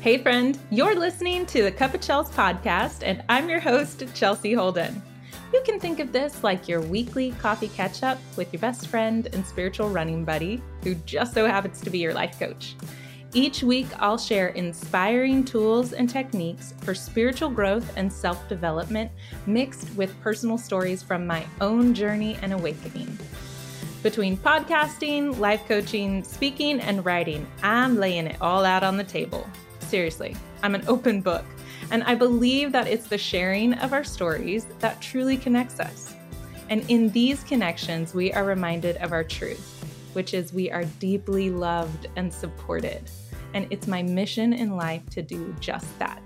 Hey, friend, you're listening to the Cup of Chels podcast, and I'm your host, Chelsea Holden. You can think of this like your weekly coffee catch up with your best friend and spiritual running buddy, who just so happens to be your life coach. Each week, I'll share inspiring tools and techniques for spiritual growth and self development, mixed with personal stories from my own journey and awakening. Between podcasting, life coaching, speaking, and writing, I'm laying it all out on the table. Seriously, I'm an open book, and I believe that it's the sharing of our stories that truly connects us. And in these connections, we are reminded of our truth, which is we are deeply loved and supported. And it's my mission in life to do just that.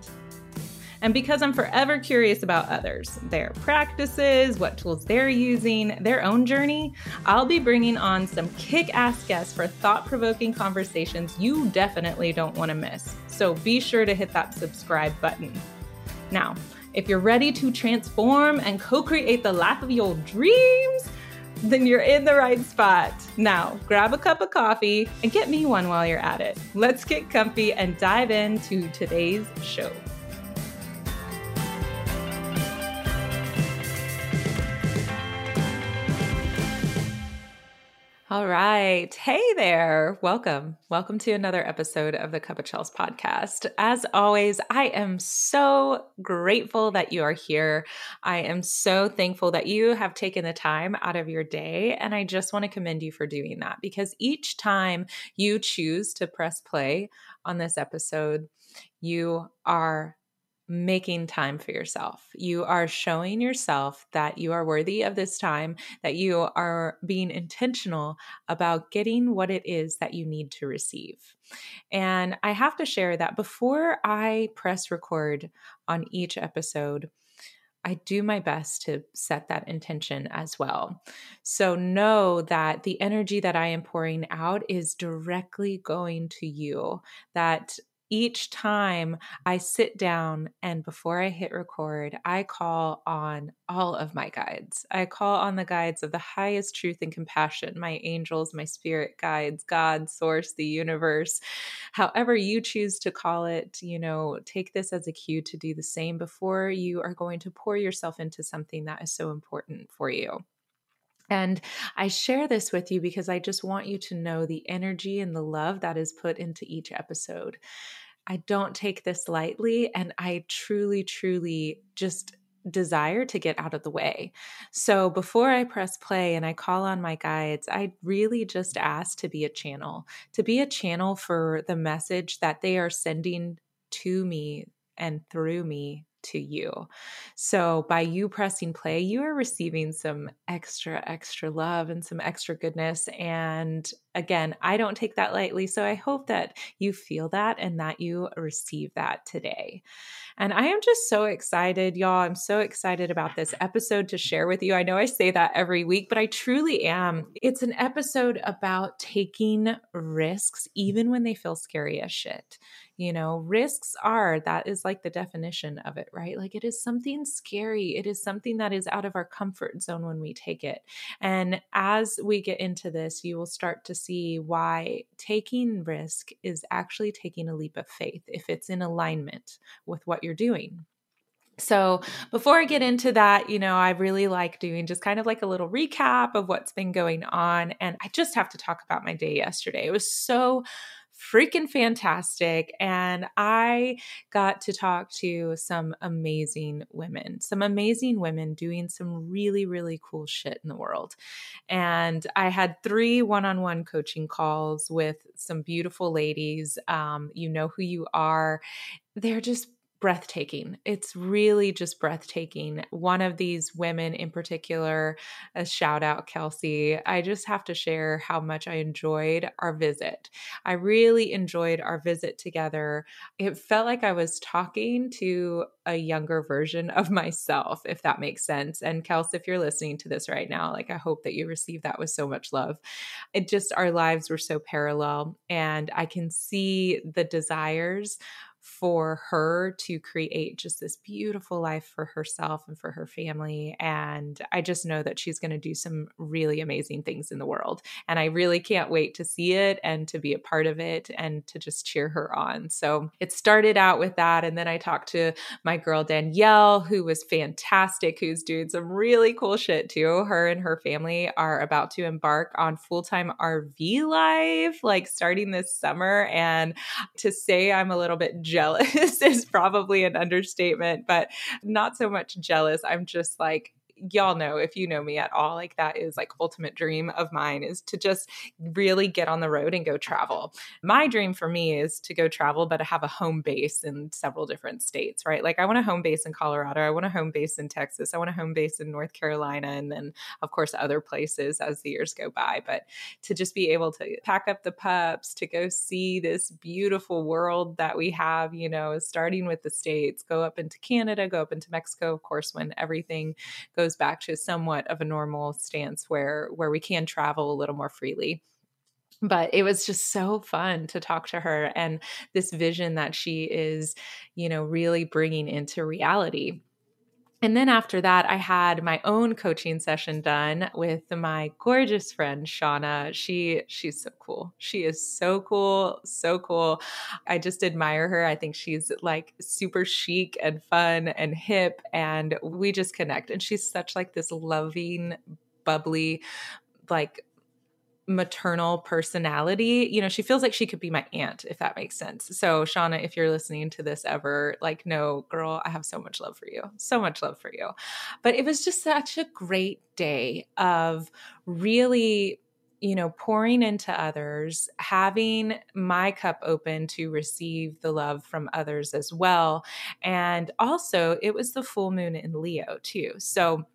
And because I'm forever curious about others, their practices, what tools they're using, their own journey, I'll be bringing on some kick ass guests for thought provoking conversations you definitely don't want to miss. So be sure to hit that subscribe button. Now, if you're ready to transform and co create the life of your dreams, then you're in the right spot. Now, grab a cup of coffee and get me one while you're at it. Let's get comfy and dive into today's show. All right. Hey there. Welcome. Welcome to another episode of the Cup of Chels podcast. As always, I am so grateful that you are here. I am so thankful that you have taken the time out of your day. And I just want to commend you for doing that because each time you choose to press play on this episode, you are making time for yourself. You are showing yourself that you are worthy of this time, that you are being intentional about getting what it is that you need to receive. And I have to share that before I press record on each episode, I do my best to set that intention as well. So know that the energy that I am pouring out is directly going to you, that each time I sit down and before I hit record, I call on all of my guides. I call on the guides of the highest truth and compassion, my angels, my spirit guides, God, source, the universe, however you choose to call it. You know, take this as a cue to do the same before you are going to pour yourself into something that is so important for you. And I share this with you because I just want you to know the energy and the love that is put into each episode. I don't take this lightly. And I truly, truly just desire to get out of the way. So before I press play and I call on my guides, I really just ask to be a channel, to be a channel for the message that they are sending to me and through me to you. So by you pressing play, you are receiving some extra, extra love and some extra goodness. And again, I don't take that lightly. So I hope that you feel that and that you receive that today. And I am just so excited, y'all. I'm so excited about this episode to share with you. I know I say that every week, but I truly am. It's an episode about taking risks, even when they feel scary as shit. You know, risks are that is like the definition of it, right? Like it is something scary. It is something that is out of our comfort zone when we take it. And as we get into this, you will start to see why taking risk is actually taking a leap of faith if it's in alignment with what you're doing. So, before I get into that, you know, I really like doing just kind of like a little recap of what's been going on. And I just have to talk about my day yesterday. It was so freaking fantastic. And I got to talk to some amazing women, some amazing women doing some really, really cool shit in the world. And I had three one on one coaching calls with some beautiful ladies. Um, you know who you are. They're just breathtaking. It's really just breathtaking. One of these women in particular, a shout out, Kelsey. I just have to share how much I enjoyed our visit. I really enjoyed our visit together. It felt like I was talking to a younger version of myself, if that makes sense. And Kelsey, if you're listening to this right now, like I hope that you receive that with so much love. It just, our lives were so parallel, and I can see the desires for her to create just this beautiful life for herself and for her family. And I just know that she's going to do some really amazing things in the world. And I really can't wait to see it and to be a part of it and to just cheer her on. So it started out with that. And then I talked to my girl Danielle, who was fantastic, who's doing some really cool shit too. Her and her family are about to embark on full time RV life, like starting this summer. And to say I'm a little bit jealous is probably an understatement, but not so much jealous. I'm just like, y'all know if you know me at all like that is like ultimate dream of mine is to just really get on the road and go travel. My dream for me is to go travel but have a home base in several different states right? Like i want a home base in colorado i want a home base in texas i want a home base in north carolina and then of course other places as the years go by. But to just be able to pack up the pups to go see this beautiful world that we have you know starting with the states go up into canada go up into mexico of course when everything goes goes back to somewhat of a normal stance where where we can travel a little more freely. But it was just so fun to talk to her and this vision that she is you know really bringing into reality and then after that, I had my own coaching session done with my gorgeous friend Shauna. She she's so cool. She is so cool, so cool. I just admire her. I think she's like super chic and fun and hip and we just connect. And she's such like this loving, bubbly like maternal personality. You know, she feels like she could be my aunt, if that makes sense. So, Shauna, if you're listening to this ever, like, no, girl, I have so much love for you. So much love for you. But it was just such a great day of really you know, pouring into others, having my cup open to receive the love from others as well. And also, it was the full moon in Leo, too. So,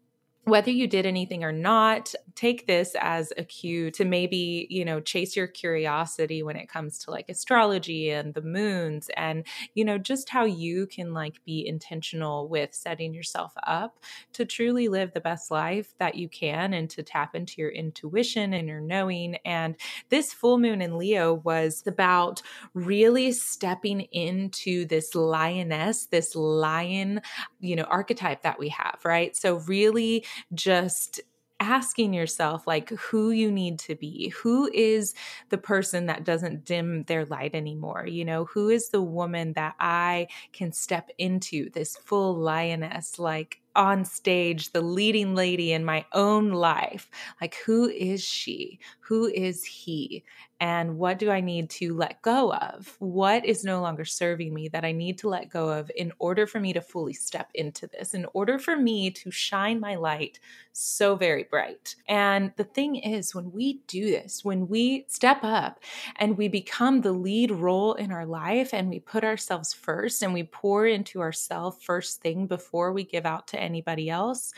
whether you did anything or not take this as a cue to maybe you know chase your curiosity when it comes to like astrology and the moons and you know just how you can like be intentional with setting yourself up to truly live the best life that you can and to tap into your intuition and your knowing. And this full moon in leo was about really stepping into this lioness this lion you know archetype that we have right? So really just asking yourself like who you need to be. Who is the person that doesn't dim their light anymore? You know who is the woman that i can step into this full lioness like on stage the leading lady in my own life? Like who is she? Who is he and what do I need to let go of? What is no longer serving me that I need to let go of in order for me to fully step into this, in order for me to shine my light so very bright? And the thing is, when we do this, when we step up and we become the lead role in our life and we put ourselves first and we pour into ourselves first thing before we give out to anybody else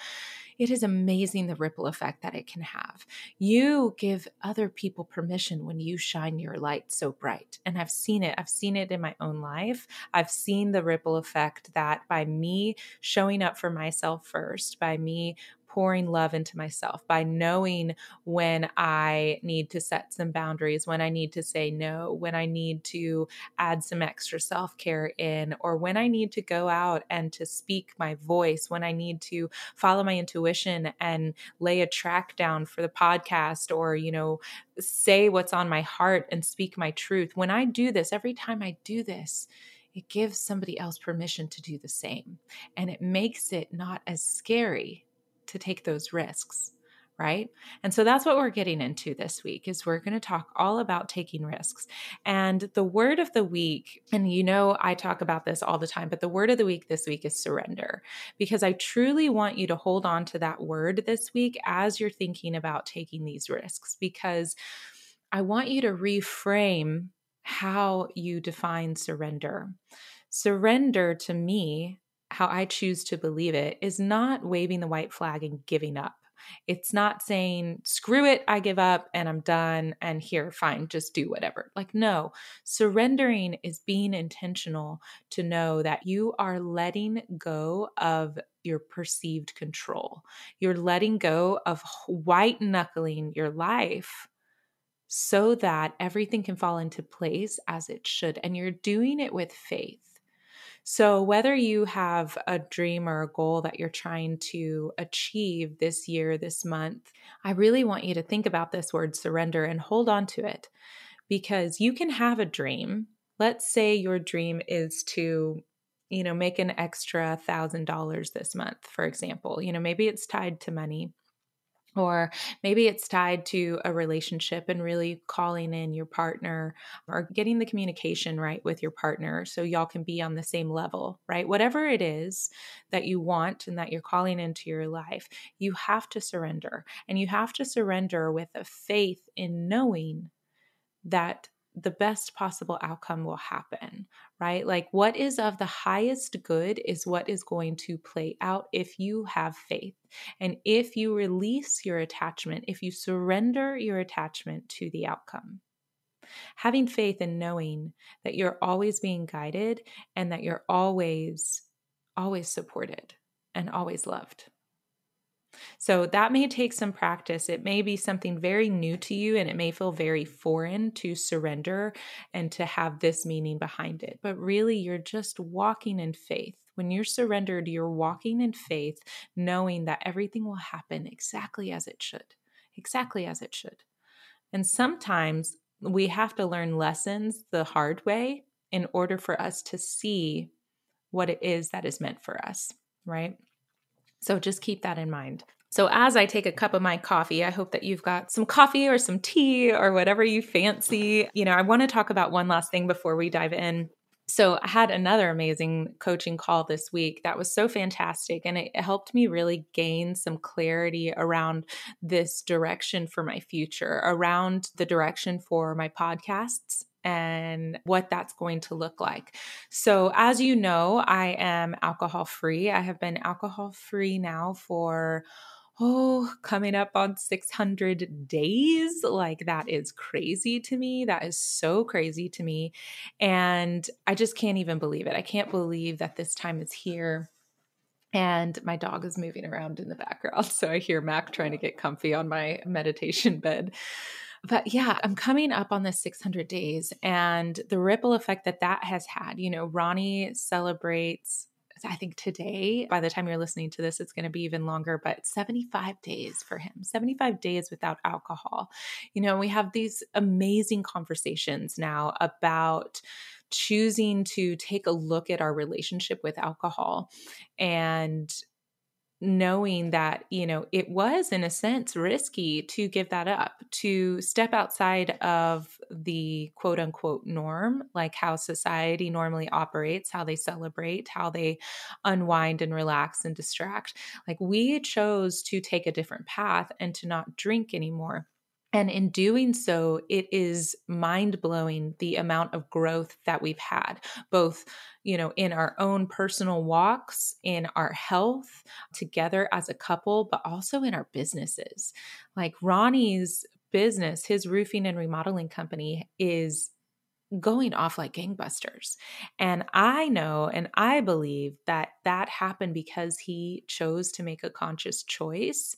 it is amazing the ripple effect that it can have. You give other people permission when you shine your light so bright. And I've seen it. I've seen it in my own life. I've seen the ripple effect that by me showing up for myself first, by me pouring love into myself by knowing when I need to set some boundaries, when I need to say no, when I need to add some extra self care in, or when I need to go out and to speak my voice, when I need to follow my intuition and lay a track down for the podcast or, you know, say what's on my heart and speak my truth. When I do this, every time I do this, it gives somebody else permission to do the same. And it makes it not as scary to take those risks right? And so that's what we're getting into this week is we're going to talk all about taking risks. And the word of the week and you know i talk about this all the time but the word of the week this week is surrender. Because i truly want you to hold on to that word this week as you're thinking about taking these risks. Because i want you to reframe how you define surrender. Surrender to me how I choose to believe it is not waving the white flag and giving up. It's not saying, screw it, I give up and I'm done and here, fine, just do whatever. Like, no, surrendering is being intentional to know that you are letting go of your perceived control. You're letting go of white knuckling your life so that everything can fall into place as it should. And you're doing it with faith. So, whether you have a dream or a goal that you're trying to achieve this year, this month, I really want you to think about this word surrender and hold on to it. Because you can have a dream. Let's say your dream is to you know make an extra thousand dollars this month for example. You know maybe it's tied to money or maybe it's tied to a relationship and really calling in your partner or getting the communication right with your partner so y'all can be on the same level, right? Whatever it is that you want and that you're calling into your life, you have to surrender. And you have to surrender with a faith in knowing that the best possible outcome will happen, right? Like what is of the highest good is what is going to play out if you have faith. And if you release your attachment, if you surrender your attachment to the outcome. Having faith in knowing that you're always being guided and that you're always, always supported and always loved. So that may take some practice. It may be something very new to you and it may feel very foreign to surrender and to have this meaning behind it. But really, you're just walking in faith. When you're surrendered, you're walking in faith, knowing that everything will happen exactly as it should, exactly as it should. And sometimes we have to learn lessons the hard way in order for us to see what it is that is meant for us, right? So just keep that in mind. So, as I take a cup of my coffee, I hope that you've got some coffee or some tea or whatever you fancy. You know, I want to talk about one last thing before we dive in. So, I had another amazing coaching call this week that was so fantastic, and it helped me really gain some clarity around this direction for my future, around the direction for my podcasts and what that's going to look like. So, as you know, I am alcohol free. I have been alcohol free now for oh, coming up on 600 days. Like, that is crazy to me. That is so crazy to me. And I just can't even believe it. I can't believe that this time is here. And my dog is moving around in the background. So I hear Mac trying to get comfy on my meditation bed. But yeah, I'm coming up on the 600 days and the ripple effect that that has had. You know, Ronnie celebrates I think today, by the time you're listening to this, it's going to be even longer, but 75 days for him, 75 days without alcohol. You know, we have these amazing conversations now about choosing to take a look at our relationship with alcohol and knowing that you know it was in a sense risky to give that up to step outside of the quote unquote norm like how society normally operates how they celebrate how they unwind and relax and distract. Like we chose to take a different path and to not drink anymore. And in doing so, it is mind blowing the amount of growth that we've had, both, you know, in our own personal walks, in our health together as a couple, but also in our businesses. Like Ronnie's business, his roofing and remodeling company is going off like gangbusters. And I know and I believe that that happened because he chose to make a conscious choice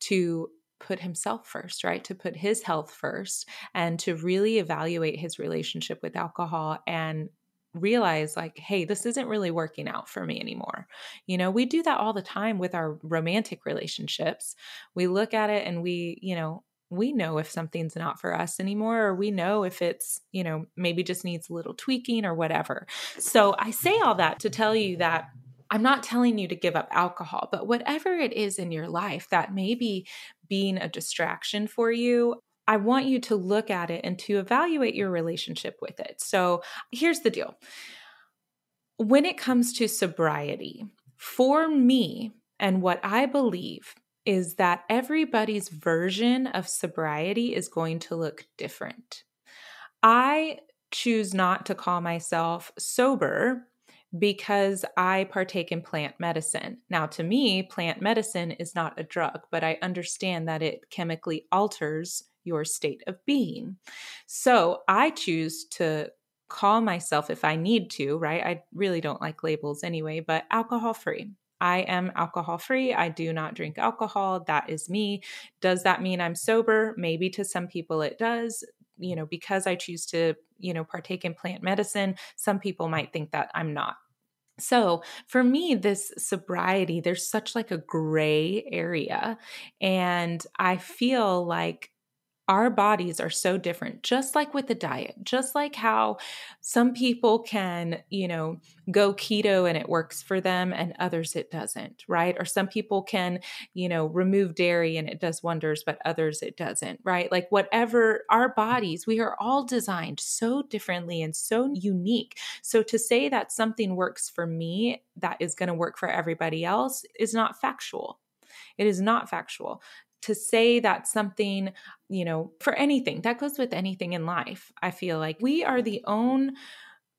to put himself first, right? To put his health first and to really evaluate his relationship with alcohol and realize like hey this isn't really working out for me anymore. You know we do that all the time with our romantic relationships. We look at it and we you know we know if something's not for us anymore or we know if it's you know maybe just needs a little tweaking or whatever. So i say all that to tell you that I'm not telling you to give up alcohol, but whatever it is in your life that may be being a distraction for you, I want you to look at it and to evaluate your relationship with it. So here's the deal when it comes to sobriety, for me, and what I believe is that everybody's version of sobriety is going to look different. I choose not to call myself sober because I partake in plant medicine. Now, to me, plant medicine is not a drug, but I understand that it chemically alters your state of being. So I choose to call myself, if I need to, right? I really don't like labels anyway, but alcohol free. I am alcohol free. I do not drink alcohol. That is me. Does that mean I'm sober? Maybe to some people it does you know because i choose to you know partake in plant medicine some people might think that i'm not So, for me, this sobriety, there's such like a gray area. And I feel like our bodies are so different just like with the diet just like how some people can you know go keto and it works for them and others it doesn't right? Or some people can you know remove dairy and it does wonders but others it doesn't right? Like whatever our bodies we are all designed so differently and so unique. So to say that something works for me that is going to work for everybody else is not factual. It is not factual to say that something, you know, for anything, that goes with anything in life. I feel like we are the own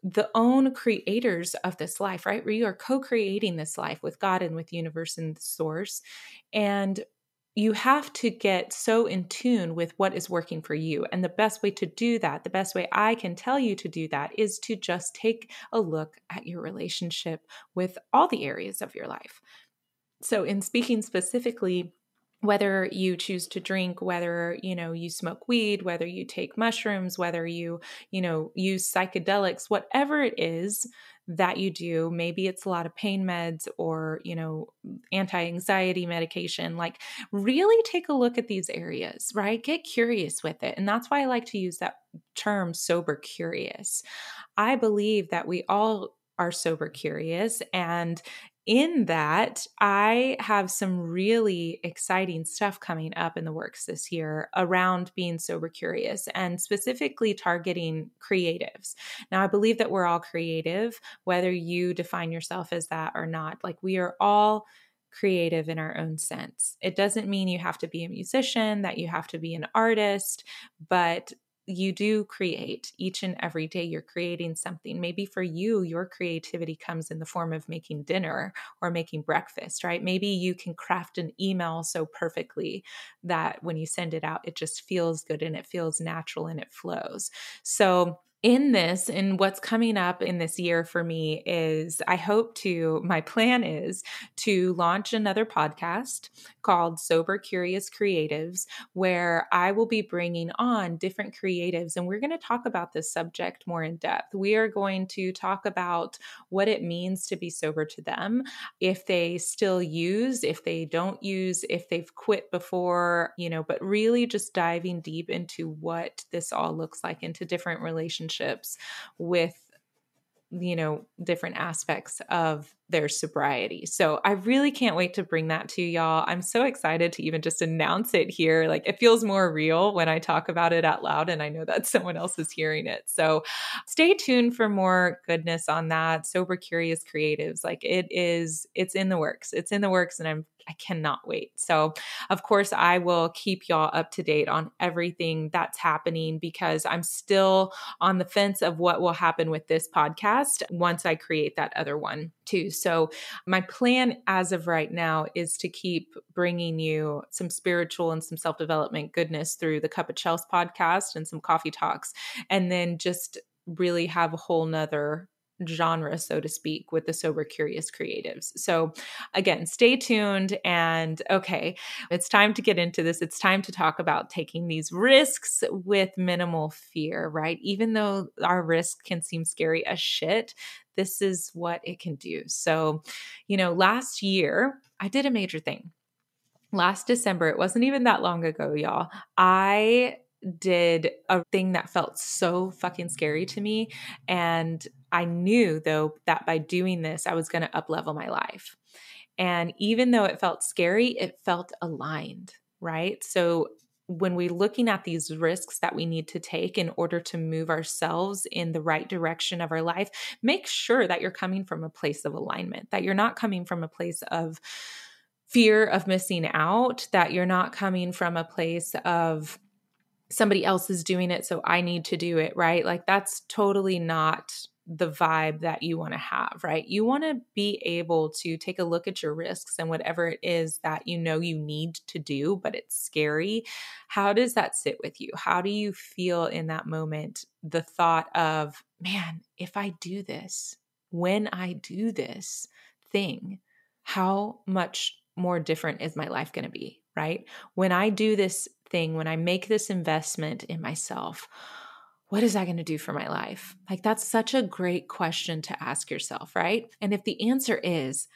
the own creators of this life, right? We are co-creating this life with God and with universe and the source. And you have to get so in tune with what is working for you. And the best way to do that, the best way I can tell you to do that is to just take a look at your relationship with all the areas of your life. So, in speaking specifically whether you choose to drink whether you know you smoke weed whether you take mushrooms whether you you know use psychedelics whatever it is that you do maybe it's a lot of pain meds or you know anti-anxiety medication like really take a look at these areas right? Get curious with it. And that's why i like to use that term sober curious. I believe that we all are sober curious and in that, I have some really exciting stuff coming up in the works this year around being sober curious and specifically targeting creatives. Now, I believe that we're all creative, whether you define yourself as that or not. Like, we are all creative in our own sense. It doesn't mean you have to be a musician, that you have to be an artist, but you do create each and every day you're creating something. Maybe for you your creativity comes in the form of making dinner or making breakfast right? Maybe you can craft an email so perfectly that when you send it out it just feels good and it feels natural and it flows. So in this and what's coming up in this year for me is I hope to, my plan is to launch another podcast called Sober Curious Creatives, where I will be bringing on different creatives and we're going to talk about this subject more in depth. We are going to talk about what it means to be sober to them, if they still use, if they don't use, if they've quit before, you know, but really just diving deep into what this all looks like into different relationships relationships with you know different aspects of their sobriety. So I really can't wait to bring that to y'all. I'm so excited to even just announce it here. Like it feels more real when I talk about it out loud and I know that someone else is hearing it. So stay tuned for more goodness on that. Sober Curious Creatives. Like it is it's in the works. It's in the works and I'm I cannot wait. So, of course, I will keep y'all up to date on everything that's happening because I'm still on the fence of what will happen with this podcast once I create that other one too. So, my plan as of right now is to keep bringing you some spiritual and some self development goodness through the Cup of Chels podcast and some coffee talks, and then just really have a whole nother genre, so to speak, with the sober curious creatives. So, again, stay tuned. And okay, it's time to get into this. It's time to talk about taking these risks with minimal fear, right? Even though our risk can seem scary as shit, this is what it can do. So, you know, last year, I did a major thing. Last December, it wasn't even that long ago, y'all. I did a thing that felt so fucking scary to me. And I knew though that by doing this, I was going to up level my life. And even though it felt scary, it felt aligned, right? So when we're looking at these risks that we need to take in order to move ourselves in the right direction of our life, make sure that you're coming from a place of alignment, that you're not coming from a place of fear of missing out, that you're not coming from a place of somebody else is doing it, so I need to do it, right? Like that's totally not the vibe that you want to have, right? You want to be able to take a look at your risks and whatever it is that you know you need to do, but it's scary. How does that sit with you? How do you feel in that moment? The thought of, man, if I do this, when I do this thing, how much more different is my life going to be, right? When I do this thing, when I make this investment in myself, what is that going to do for my life? Like, that's such a great question to ask yourself, right? And if the answer is,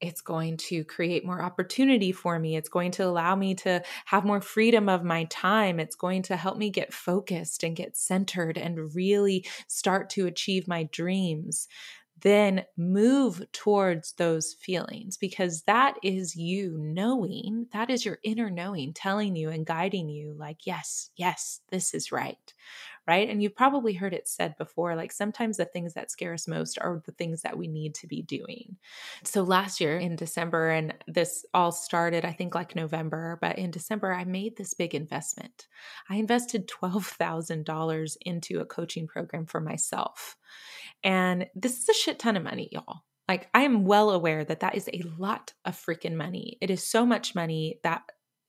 it's going to create more opportunity for me. It's going to allow me to have more freedom of my time. It's going to help me get focused and get centered and really start to achieve my dreams then move towards those feelings because that is you knowing, that is your inner knowing telling you and guiding you, like, yes, yes, this is right. Right. And you've probably heard it said before like sometimes the things that scare us most are the things that we need to be doing. So last year in December, and this all started, I think, like November, but in December, I made this big investment. I invested $12,000 into a coaching program for myself. And this is a shit ton of money, y'all. Like, I am well aware that that is a lot of freaking money. It is so much money that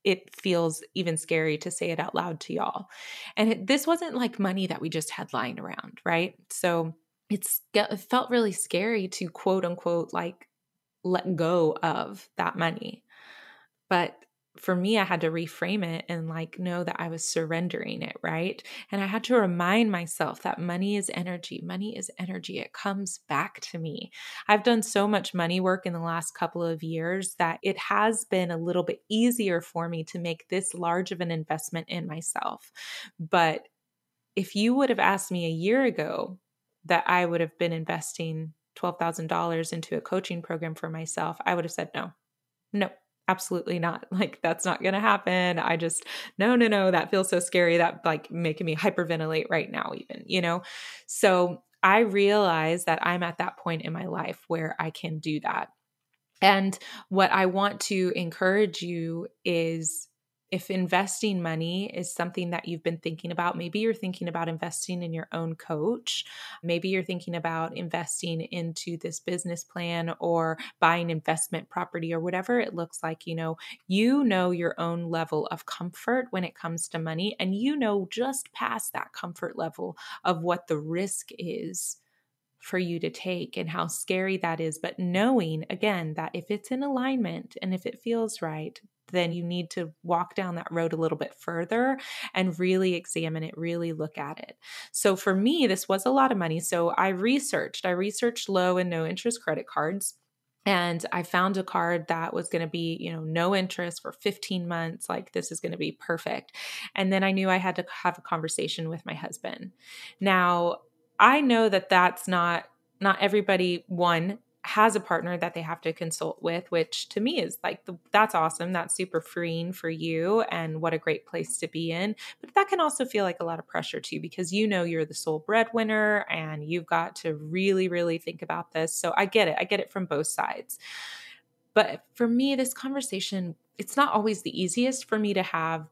it feels even scary to say it out loud to y'all. And it, this wasn't like money that we just had lying around, right? So it's it felt really scary to quote unquote like let go of that money. But for me, I had to reframe it and like know that I was surrendering it, right? And I had to remind myself that money is energy. Money is energy. It comes back to me. I've done so much money work in the last couple of years that it has been a little bit easier for me to make this large of an investment in myself. But if you would have asked me a year ago that I would have been investing $12,000 into a coaching program for myself, I would have said no. No, absolutely not. Like that's not going to happen. I just no no no that feels so scary. That like making me hyperventilate right now even you know? So i realize that i'm at that point in my life where i can do that. And what i want to encourage you is if investing money is something that you've been thinking about, maybe you're thinking about investing in your own coach. Maybe you're thinking about investing into this business plan or buying investment property or whatever it looks like. You know, you know your own level of comfort when it comes to money, and you know just past that comfort level of what the risk is for you to take and how scary that is. But knowing again that if it's in alignment and if it feels right, then you need to walk down that road a little bit further and really examine it, really look at it. So for me, this was a lot of money. So I researched, I researched low and no interest credit cards and i found a card that was going to be you know no interest for 15 months like this is going to be perfect and then i knew i had to have a conversation with my husband now i know that that's not not everybody one has a partner that they have to consult with, which to me is like, the, that's awesome. That's super freeing for you and what a great place to be in. But that can also feel like a lot of pressure too, because you know you're the sole breadwinner and you've got to really, really think about this. So I get it. I get it from both sides. But for me, this conversation, it's not always the easiest for me to have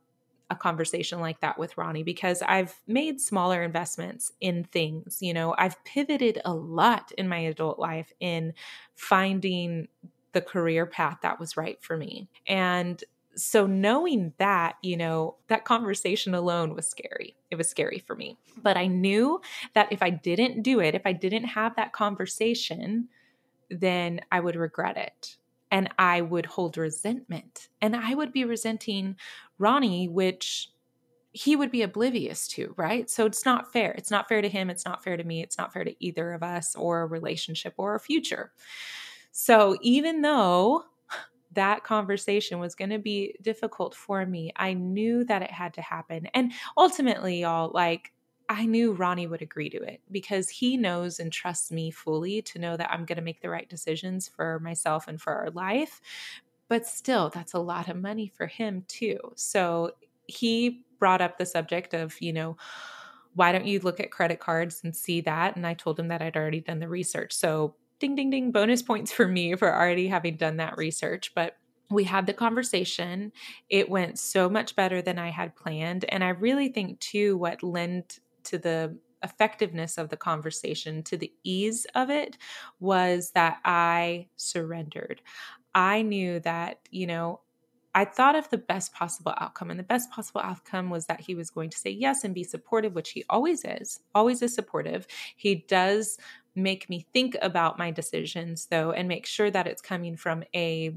a conversation like that with Ronnie because I've made smaller investments in things. You know, I've pivoted a lot in my adult life in finding the career path that was right for me. And so knowing that, you know, that conversation alone was scary. It was scary for me. But I knew that if I didn't do it, if I didn't have that conversation, then I would regret it and I would hold resentment. And I would be resenting Ronnie, which he would be oblivious to, right? So it's not fair. It's not fair to him. It's not fair to me. It's not fair to either of us or a relationship or a future. So even though that conversation was going to be difficult for me, I knew that it had to happen. And ultimately, y'all, like, I knew Ronnie would agree to it because he knows and trusts me fully to know that I'm going to make the right decisions for myself and for our life. But still, that's a lot of money for him too. So he brought up the subject of, you know, why don't you look at credit cards and see that? And I told him that I'd already done the research. So ding, ding, ding, bonus points for me for already having done that research. But we had the conversation. It went so much better than I had planned. And I really think, too, what lent to the effectiveness of the conversation, to the ease of it, was that I surrendered. I knew that, you know, I thought of the best possible outcome, and the best possible outcome was that he was going to say yes and be supportive, which he always is, always is supportive. He does make me think about my decisions, though, and make sure that it's coming from a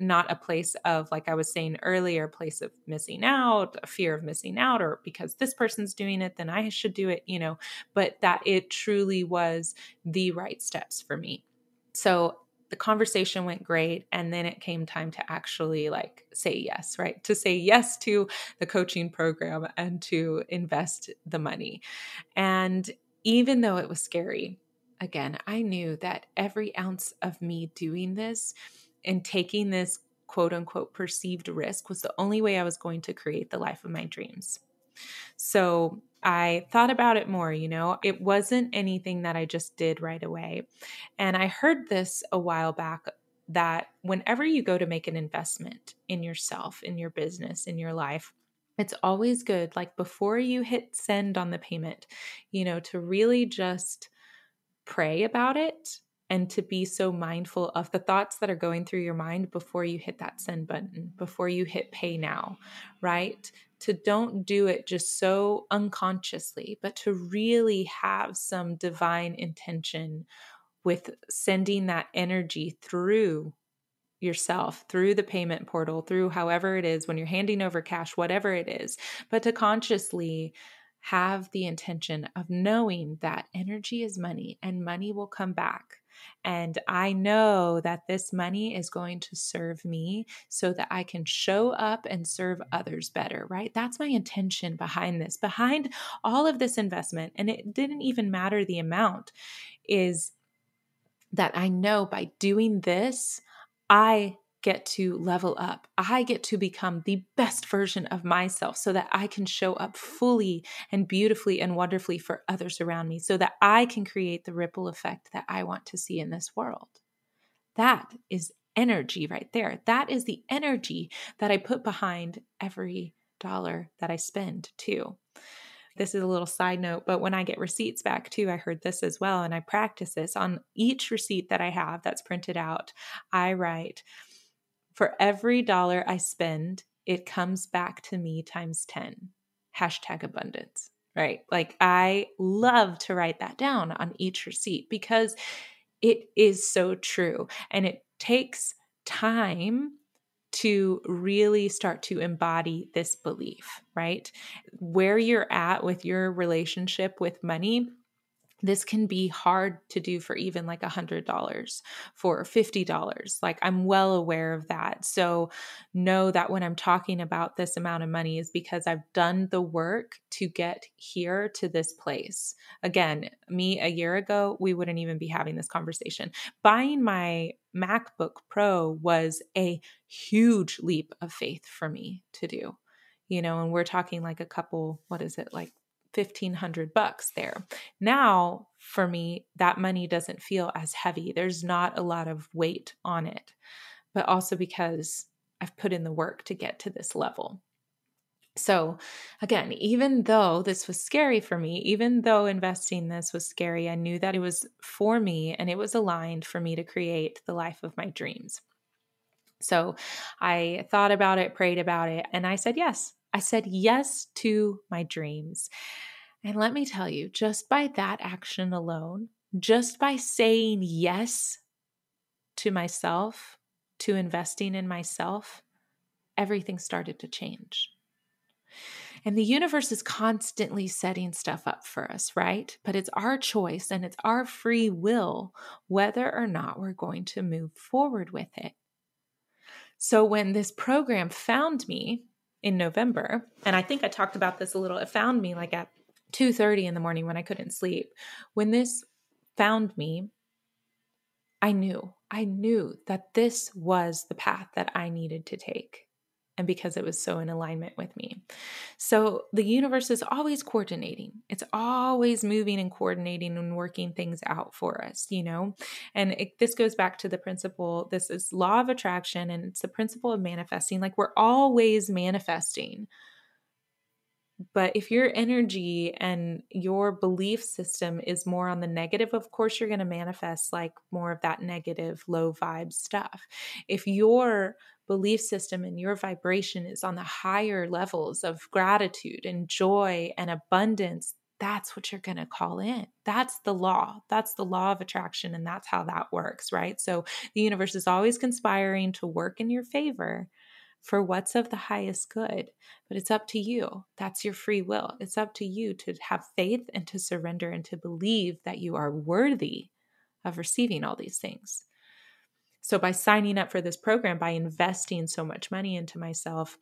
not a place of, like I was saying earlier, place of missing out, a fear of missing out, or because this person's doing it, then I should do it, you know, but that it truly was the right steps for me. So the conversation went great and then it came time to actually like say yes right to say yes to the coaching program and to invest the money and even though it was scary again i knew that every ounce of me doing this and taking this quote unquote perceived risk was the only way i was going to create the life of my dreams so I thought about it more, you know, it wasn't anything that I just did right away. And I heard this a while back that whenever you go to make an investment in yourself, in your business, in your life, it's always good, like before you hit send on the payment, you know, to really just pray about it and to be so mindful of the thoughts that are going through your mind before you hit that send button, before you hit pay now, right? To don't do it just so unconsciously, but to really have some divine intention with sending that energy through yourself through the payment portal, through however it is when you're handing over cash, whatever it is, but to consciously have the intention of knowing that energy is money and money will come back and I know that this money is going to serve me so that I can show up and serve others better, right? That's my intention behind this, behind all of this investment. And it didn't even matter the amount, is that I know by doing this, I get to level up. I get to become the best version of myself so that I can show up fully and beautifully and wonderfully for others around me, so that I can create the ripple effect that I want to see in this world. That is energy right there. That is the energy that I put behind every dollar that I spend, too. This is a little side note, but when I get receipts back too, I heard this as well, and I practice this on each receipt that I have that's printed out. I write, for every dollar I spend, it comes back to me times 10. Hashtag abundance, right? Like I love to write that down on each receipt because it is so true. And it takes time to really start to embody this belief, right? Where you're at with your relationship with money this can be hard to do for even like a hundred dollars for fifty dollars like i'm well aware of that. So know that when i'm talking about this amount of money is because i've done the work to get here to this place. Again me a year ago we wouldn't even be having this conversation. Buying my macbook pro was a huge leap of faith for me to do you know and we're talking like a couple what is it like 1500 bucks there. Now, for me, that money doesn't feel as heavy. There's not a lot of weight on it, but also because I've put in the work to get to this level. So, again, even though this was scary for me, even though investing this was scary, I knew that it was for me and it was aligned for me to create the life of my dreams. So, I thought about it, prayed about it, and I said yes. I said yes to my dreams. And let me tell you, just by that action alone, just by saying yes to myself, to investing in myself, everything started to change. And the universe is constantly setting stuff up for us, right? But it's our choice and it's our free will whether or not we're going to move forward with it. So when this program found me, in November, and I think I talked about this a little. It found me like at 2:30 in the morning when I couldn't sleep. When this found me, I knew. I knew that this was the path that I needed to take and because it was so in alignment with me. So the universe is always coordinating. It's always moving and coordinating and working things out for us, you know? And it, this goes back to the principle this is law of attraction and it's the principle of manifesting. Like we're always manifesting. But if your energy and your belief system is more on the negative, of course, you're going to manifest like more of that negative, low vibe stuff. If your belief system and your vibration is on the higher levels of gratitude and joy and abundance, that's what you're going to call in. That's the law. That's the law of attraction. And that's how that works, right? So the universe is always conspiring to work in your favor for what's of the highest good. But it's up to you. That's your free will. It's up to you to have faith and to surrender and to believe that you are worthy of receiving all these things. So, by signing up for this program, by investing so much money into myself,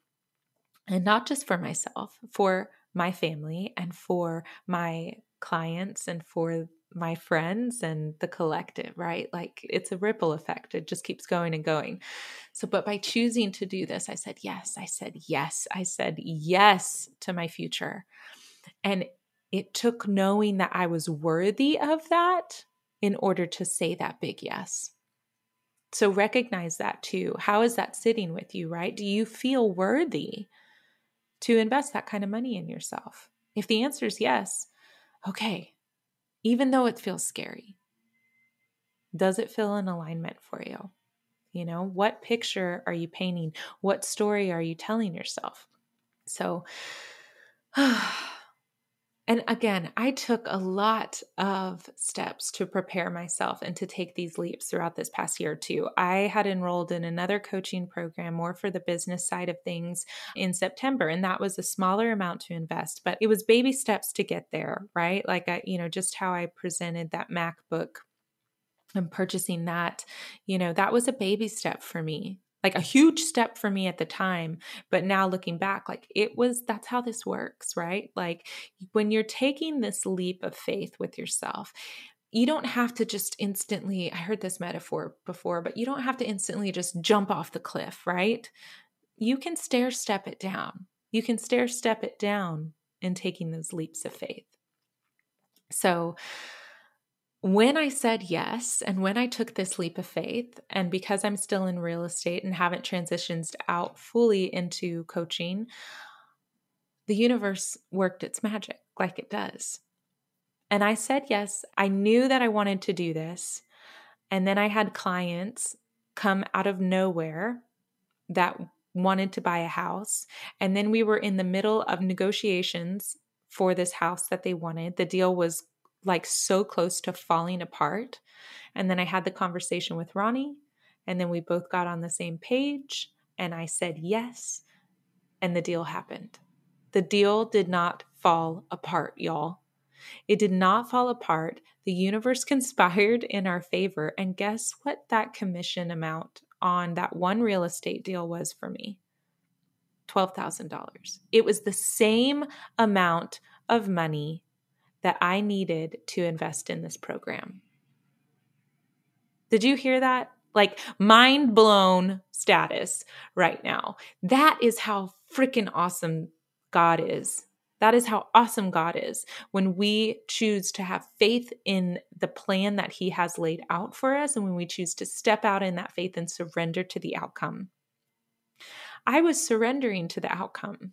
and not just for myself, for my family and for my clients and for my friends and the collective, right? Like it's a ripple effect. It just keeps going and going. So, but by choosing to do this, I said yes. I said yes. I said yes to my future. And it took knowing that I was worthy of that in order to say that big yes. So recognize that too. How is that sitting with you, right? Do you feel worthy to invest that kind of money in yourself? If the answer is yes, okay, even though it feels scary, does it feel in alignment for you? You know, what picture are you painting? What story are you telling yourself? So, And again, I took a lot of steps to prepare myself and to take these leaps throughout this past year, too. I had enrolled in another coaching program, more for the business side of things, in September, and that was a smaller amount to invest, but it was baby steps to get there, right? Like, I, you know, just how I presented that MacBook and purchasing that, you know, that was a baby step for me like a huge step for me at the time but now looking back like it was that's how this works right? Like when you're taking this leap of faith with yourself you don't have to just instantly i heard this metaphor before but you don't have to instantly just jump off the cliff right? You can stair step it down. You can stair step it down in taking those leaps of faith. So when I said yes, and when I took this leap of faith, and because I'm still in real estate and haven't transitioned out fully into coaching, the universe worked its magic like it does. And I said yes. I knew that I wanted to do this. And then I had clients come out of nowhere that wanted to buy a house. And then we were in the middle of negotiations for this house that they wanted. The deal was like so close to falling apart. And then I had the conversation with Ronnie, and then we both got on the same page, and I said yes, and the deal happened. The deal did not fall apart, y'all. It did not fall apart. The universe conspired in our favor. And guess what that commission amount on that one real estate deal was for me? $12,000. It was the same amount of money that I needed to invest in this program. Did you hear that? Like mind blown status right now. That is how freaking awesome God is. That is how awesome God is when we choose to have faith in the plan that He has laid out for us and when we choose to step out in that faith and surrender to the outcome. I was surrendering to the outcome.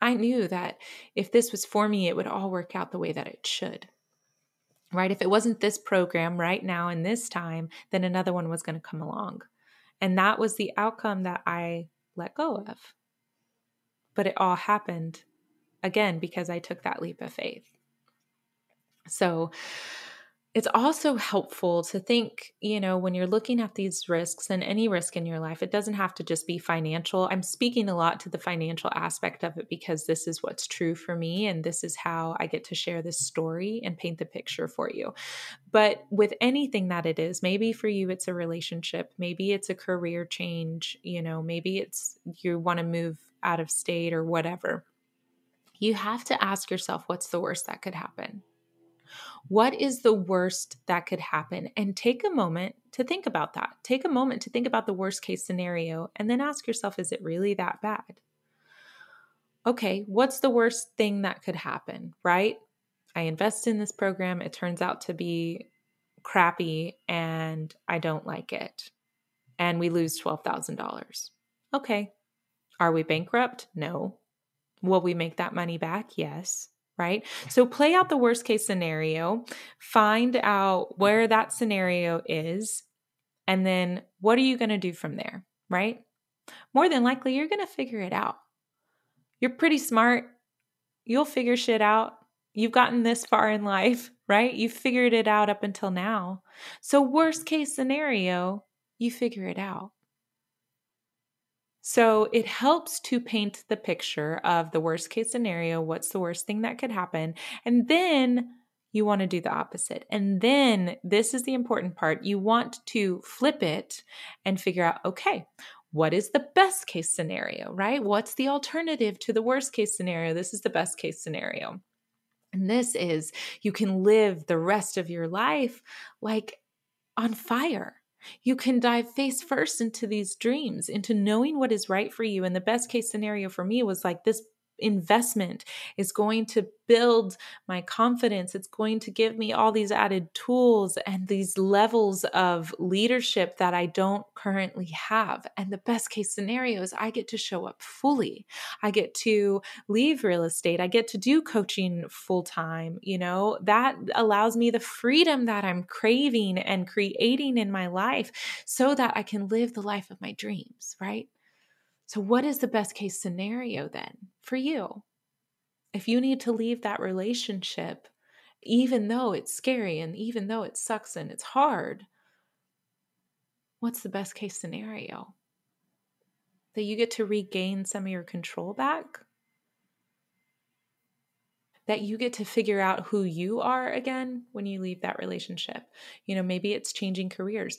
I knew that if this was for me, it would all work out the way that it should. Right? If it wasn't this program right now in this time, then another one was going to come along. And that was the outcome that I let go of. But it all happened again because I took that leap of faith. So, it's also helpful to think, you know, when you're looking at these risks and any risk in your life, it doesn't have to just be financial. I'm speaking a lot to the financial aspect of it because this is what's true for me. And this is how I get to share this story and paint the picture for you. But with anything that it is, maybe for you, it's a relationship, maybe it's a career change, you know, maybe it's you want to move out of state or whatever. You have to ask yourself, what's the worst that could happen? What is the worst that could happen? And take a moment to think about that. Take a moment to think about the worst case scenario and then ask yourself is it really that bad? Okay, what's the worst thing that could happen, right? I invest in this program, it turns out to be crappy and I don't like it. And we lose $12,000. Okay. Are we bankrupt? No. Will we make that money back? Yes right? So play out the worst case scenario, find out where that scenario is, and then what are you going to do from there, right? More than likely, you're going to figure it out. You're pretty smart. You'll figure shit out. You've gotten this far in life, right? You've figured it out up until now. So, worst case scenario, you figure it out. So it helps to paint the picture of the worst case scenario. What's the worst thing that could happen? And then you want to do the opposite. And then this is the important part you want to flip it and figure out okay, what is the best case scenario, right? What's the alternative to the worst case scenario? This is the best case scenario. And this is you can live the rest of your life like on fire you can dive face first into these dreams, into knowing what is right for you. And the best case scenario for me was like this investment is going to build my confidence. It's going to give me all these added tools and these levels of leadership that I don't currently have. And the best case scenario is I get to show up fully. I get to leave real estate. I get to do coaching full time. You know, that allows me the freedom that I'm craving and creating in my life so that I can live the life of my dreams, right? So, what is the best case scenario then for you? If you need to leave that relationship, even though it's scary and even though it sucks and it's hard, what's the best case scenario? That you get to regain some of your control back? That you get to figure out who you are again when you leave that relationship. You know, maybe it's changing careers.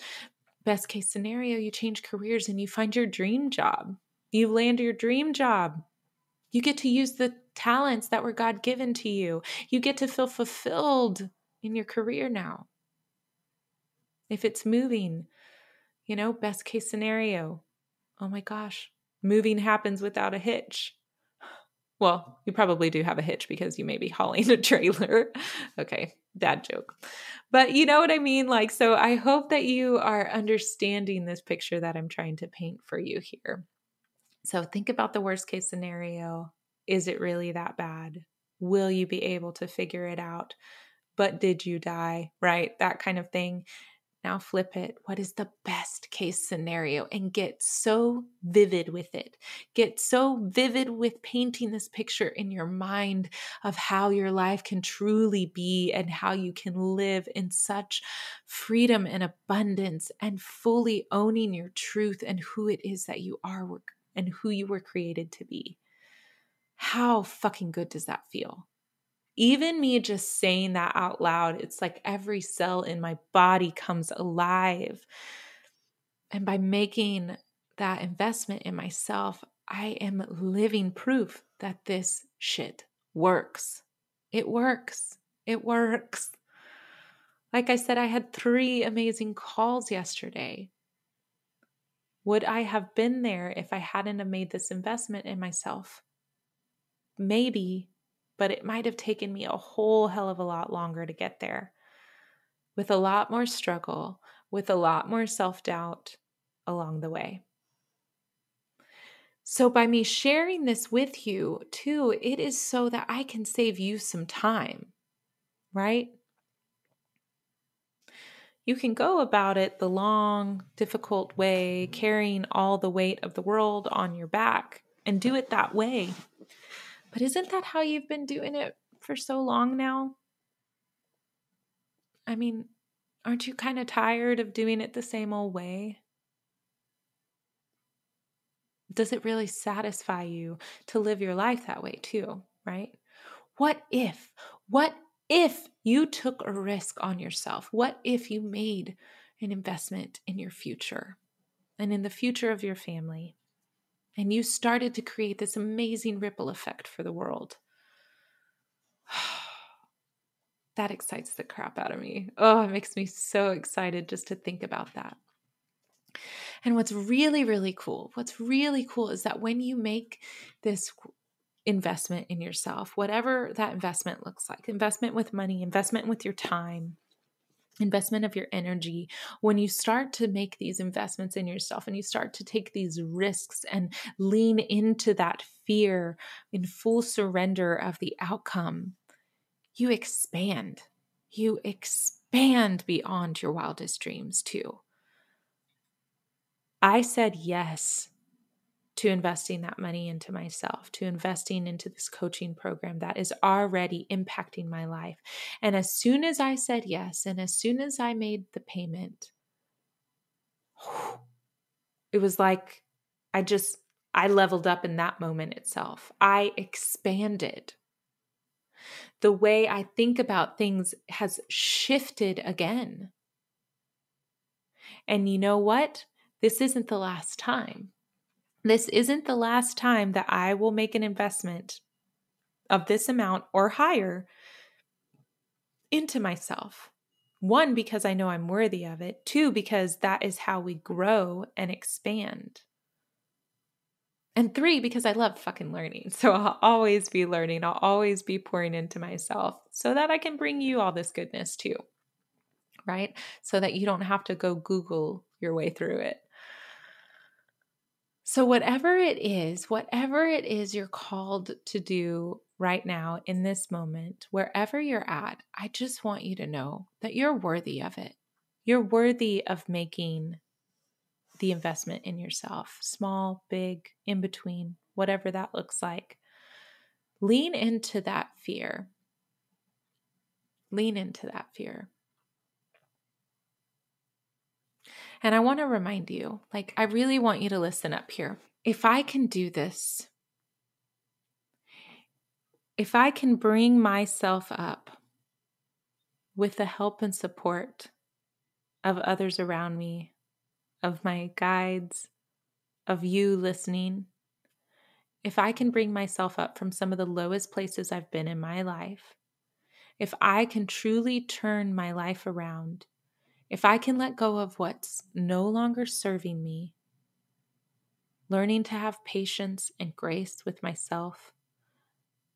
Best case scenario, you change careers and you find your dream job you land your dream job. You get to use the talents that were God given to you. You get to feel fulfilled in your career now. If it's moving, you know, best case scenario. Oh my gosh, moving happens without a hitch. Well, you probably do have a hitch because you may be hauling a trailer. okay, dad joke. But you know what I mean? Like, so I hope that you are understanding this picture that I'm trying to paint for you here. So think about the worst case scenario. Is it really that bad? Will you be able to figure it out? But did you die? Right? That kind of thing. Now flip it. What is the best case scenario? And get so vivid with it. Get so vivid with painting this picture in your mind of how your life can truly be and how you can live in such freedom and abundance and fully owning your truth and who it is that you are and who you were created to be. How fucking good does that feel? Even me just saying that out loud, it's like every cell in my body comes alive. And by making that investment in myself, I am living proof that this shit works. It works. It works. Like I said, I had three amazing calls yesterday. Would I have been there if I hadn't have made this investment in myself? Maybe, but it might have taken me a whole hell of a lot longer to get there. With a lot more struggle, with a lot more self doubt along the way. So, by me sharing this with you, too, it is so that I can save you some time, right? You can go about it the long, difficult way, carrying all the weight of the world on your back and do it that way. But isn't that how you've been doing it for so long now? I mean, aren't you kind of tired of doing it the same old way? Does it really satisfy you to live your life that way too, right? What if, what if you took a risk on yourself? What if you made an investment in your future and in the future of your family? And you started to create this amazing ripple effect for the world. that excites the crap out of me. Oh, it makes me so excited just to think about that. And what's really, really cool, what's really cool is that when you make this investment in yourself, whatever that investment looks like investment with money, investment with your time, investment of your energy. When you start to make these investments in yourself and you start to take these risks and lean into that fear in full surrender of the outcome, you expand. You expand beyond your wildest dreams too. I said yes to investing that money into myself, to investing into this coaching program that is already impacting my life. And as soon as I said yes, and as soon as I made the payment, it was like I just, I leveled up in that moment itself. I expanded. The way I think about things has shifted again. And you know what? This isn't the last time. This isn't the last time that I will make an investment of this amount or higher into myself. One, because I know I'm worthy of it. Two, because that is how we grow and expand. And three, because I love fucking learning. So I'll always be learning. I'll always be pouring into myself so that I can bring you all this goodness too. Right? So that you don't have to go Google your way through it. So, whatever it is, whatever it is you're called to do right now in this moment, wherever you're at, I just want you to know that you're worthy of it. You're worthy of making the investment in yourself, small, big, in between, whatever that looks like. Lean into that fear. Lean into that fear. And I want to remind you like, I really want you to listen up here. If I can do this, if I can bring myself up with the help and support of others around me, of my guides, of you listening, if I can bring myself up from some of the lowest places I've been in my life, if I can truly turn my life around if I can let go of what's no longer serving me, learning to have patience and grace with myself,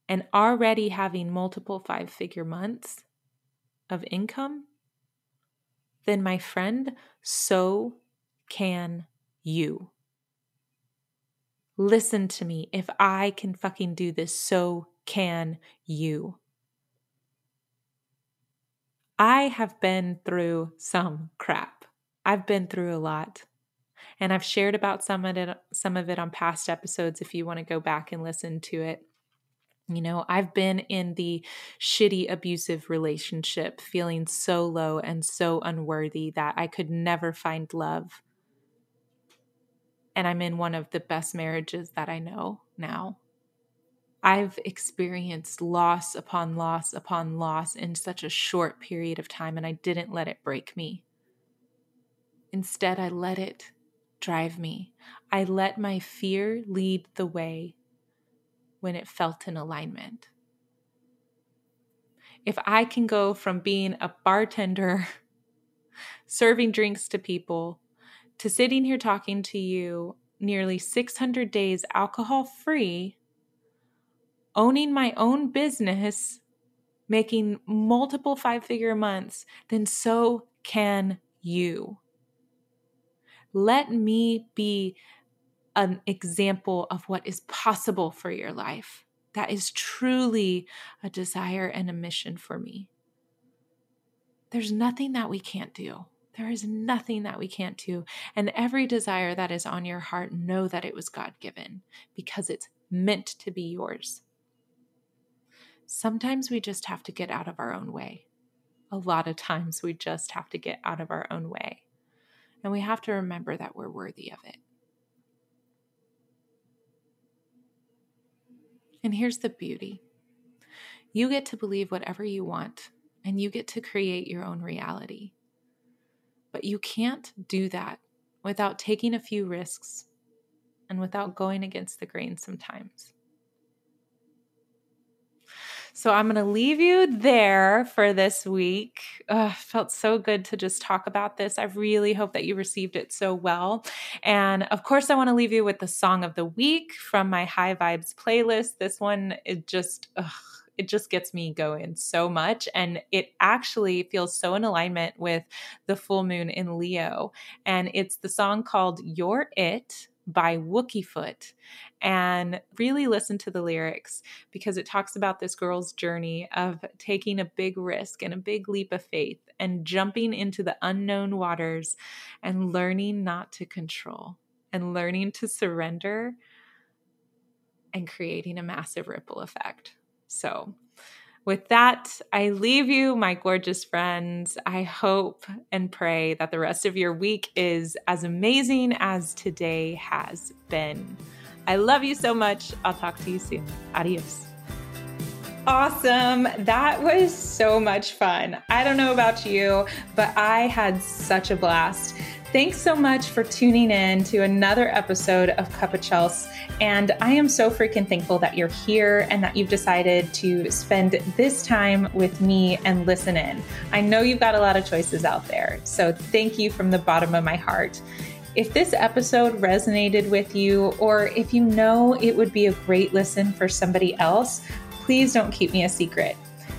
and already having multiple five figure months of income, then my friend, so can you. Listen to me. If I can fucking do this, so can you. I have been through some crap. I've been through a lot. And I've shared about some of it some of it on past episodes if you want to go back and listen to it. You know, I've been in the shitty abusive relationship, feeling so low and so unworthy that I could never find love. And I'm in one of the best marriages that I know now. I've experienced loss upon loss upon loss in such a short period of time, and I didn't let it break me. Instead, I let it drive me. I let my fear lead the way when it felt in alignment. If I can go from being a bartender, serving drinks to people, to sitting here talking to you nearly 600 days alcohol free owning my own business, making multiple five figure months, then so can you. Let me be an example of what is possible for your life. That is truly a desire and a mission for me. There's nothing that we can't do. There is nothing that we can't do. And every desire that is on your heart, know that it was God given because it's meant to be yours. Sometimes we just have to get out of our own way. A lot of times we just have to get out of our own way. And we have to remember that we're worthy of it. And here's the beauty you get to believe whatever you want, and you get to create your own reality. But you can't do that without taking a few risks and without going against the grain sometimes. So I'm going to leave you there for this week. Ugh, felt so good to just talk about this. I really hope that you received it so well. And of course, I want to leave you with the song of the week from my High Vibes playlist. This one is just, ugh, it just gets me going so much. And it actually feels so in alignment with the full moon in Leo. And it's the song called You're It by Wookiefoot and really listen to the lyrics because it talks about this girl's journey of taking a big risk and a big leap of faith and jumping into the unknown waters and learning not to control and learning to surrender and creating a massive ripple effect. So, with that, I leave you, my gorgeous friends. I hope and pray that the rest of your week is as amazing as today has been. I love you so much. I'll talk to you soon. Adios. Awesome. That was so much fun. I don't know about you, but I had such a blast. Thanks so much for tuning in to another episode of Cuppa Chels. And I am so freaking thankful that you're here and that you've decided to spend this time with me and listen in. I know you've got a lot of choices out there. So thank you from the bottom of my heart. If this episode resonated with you, or if you know it would be a great listen for somebody else, please don't keep me a secret.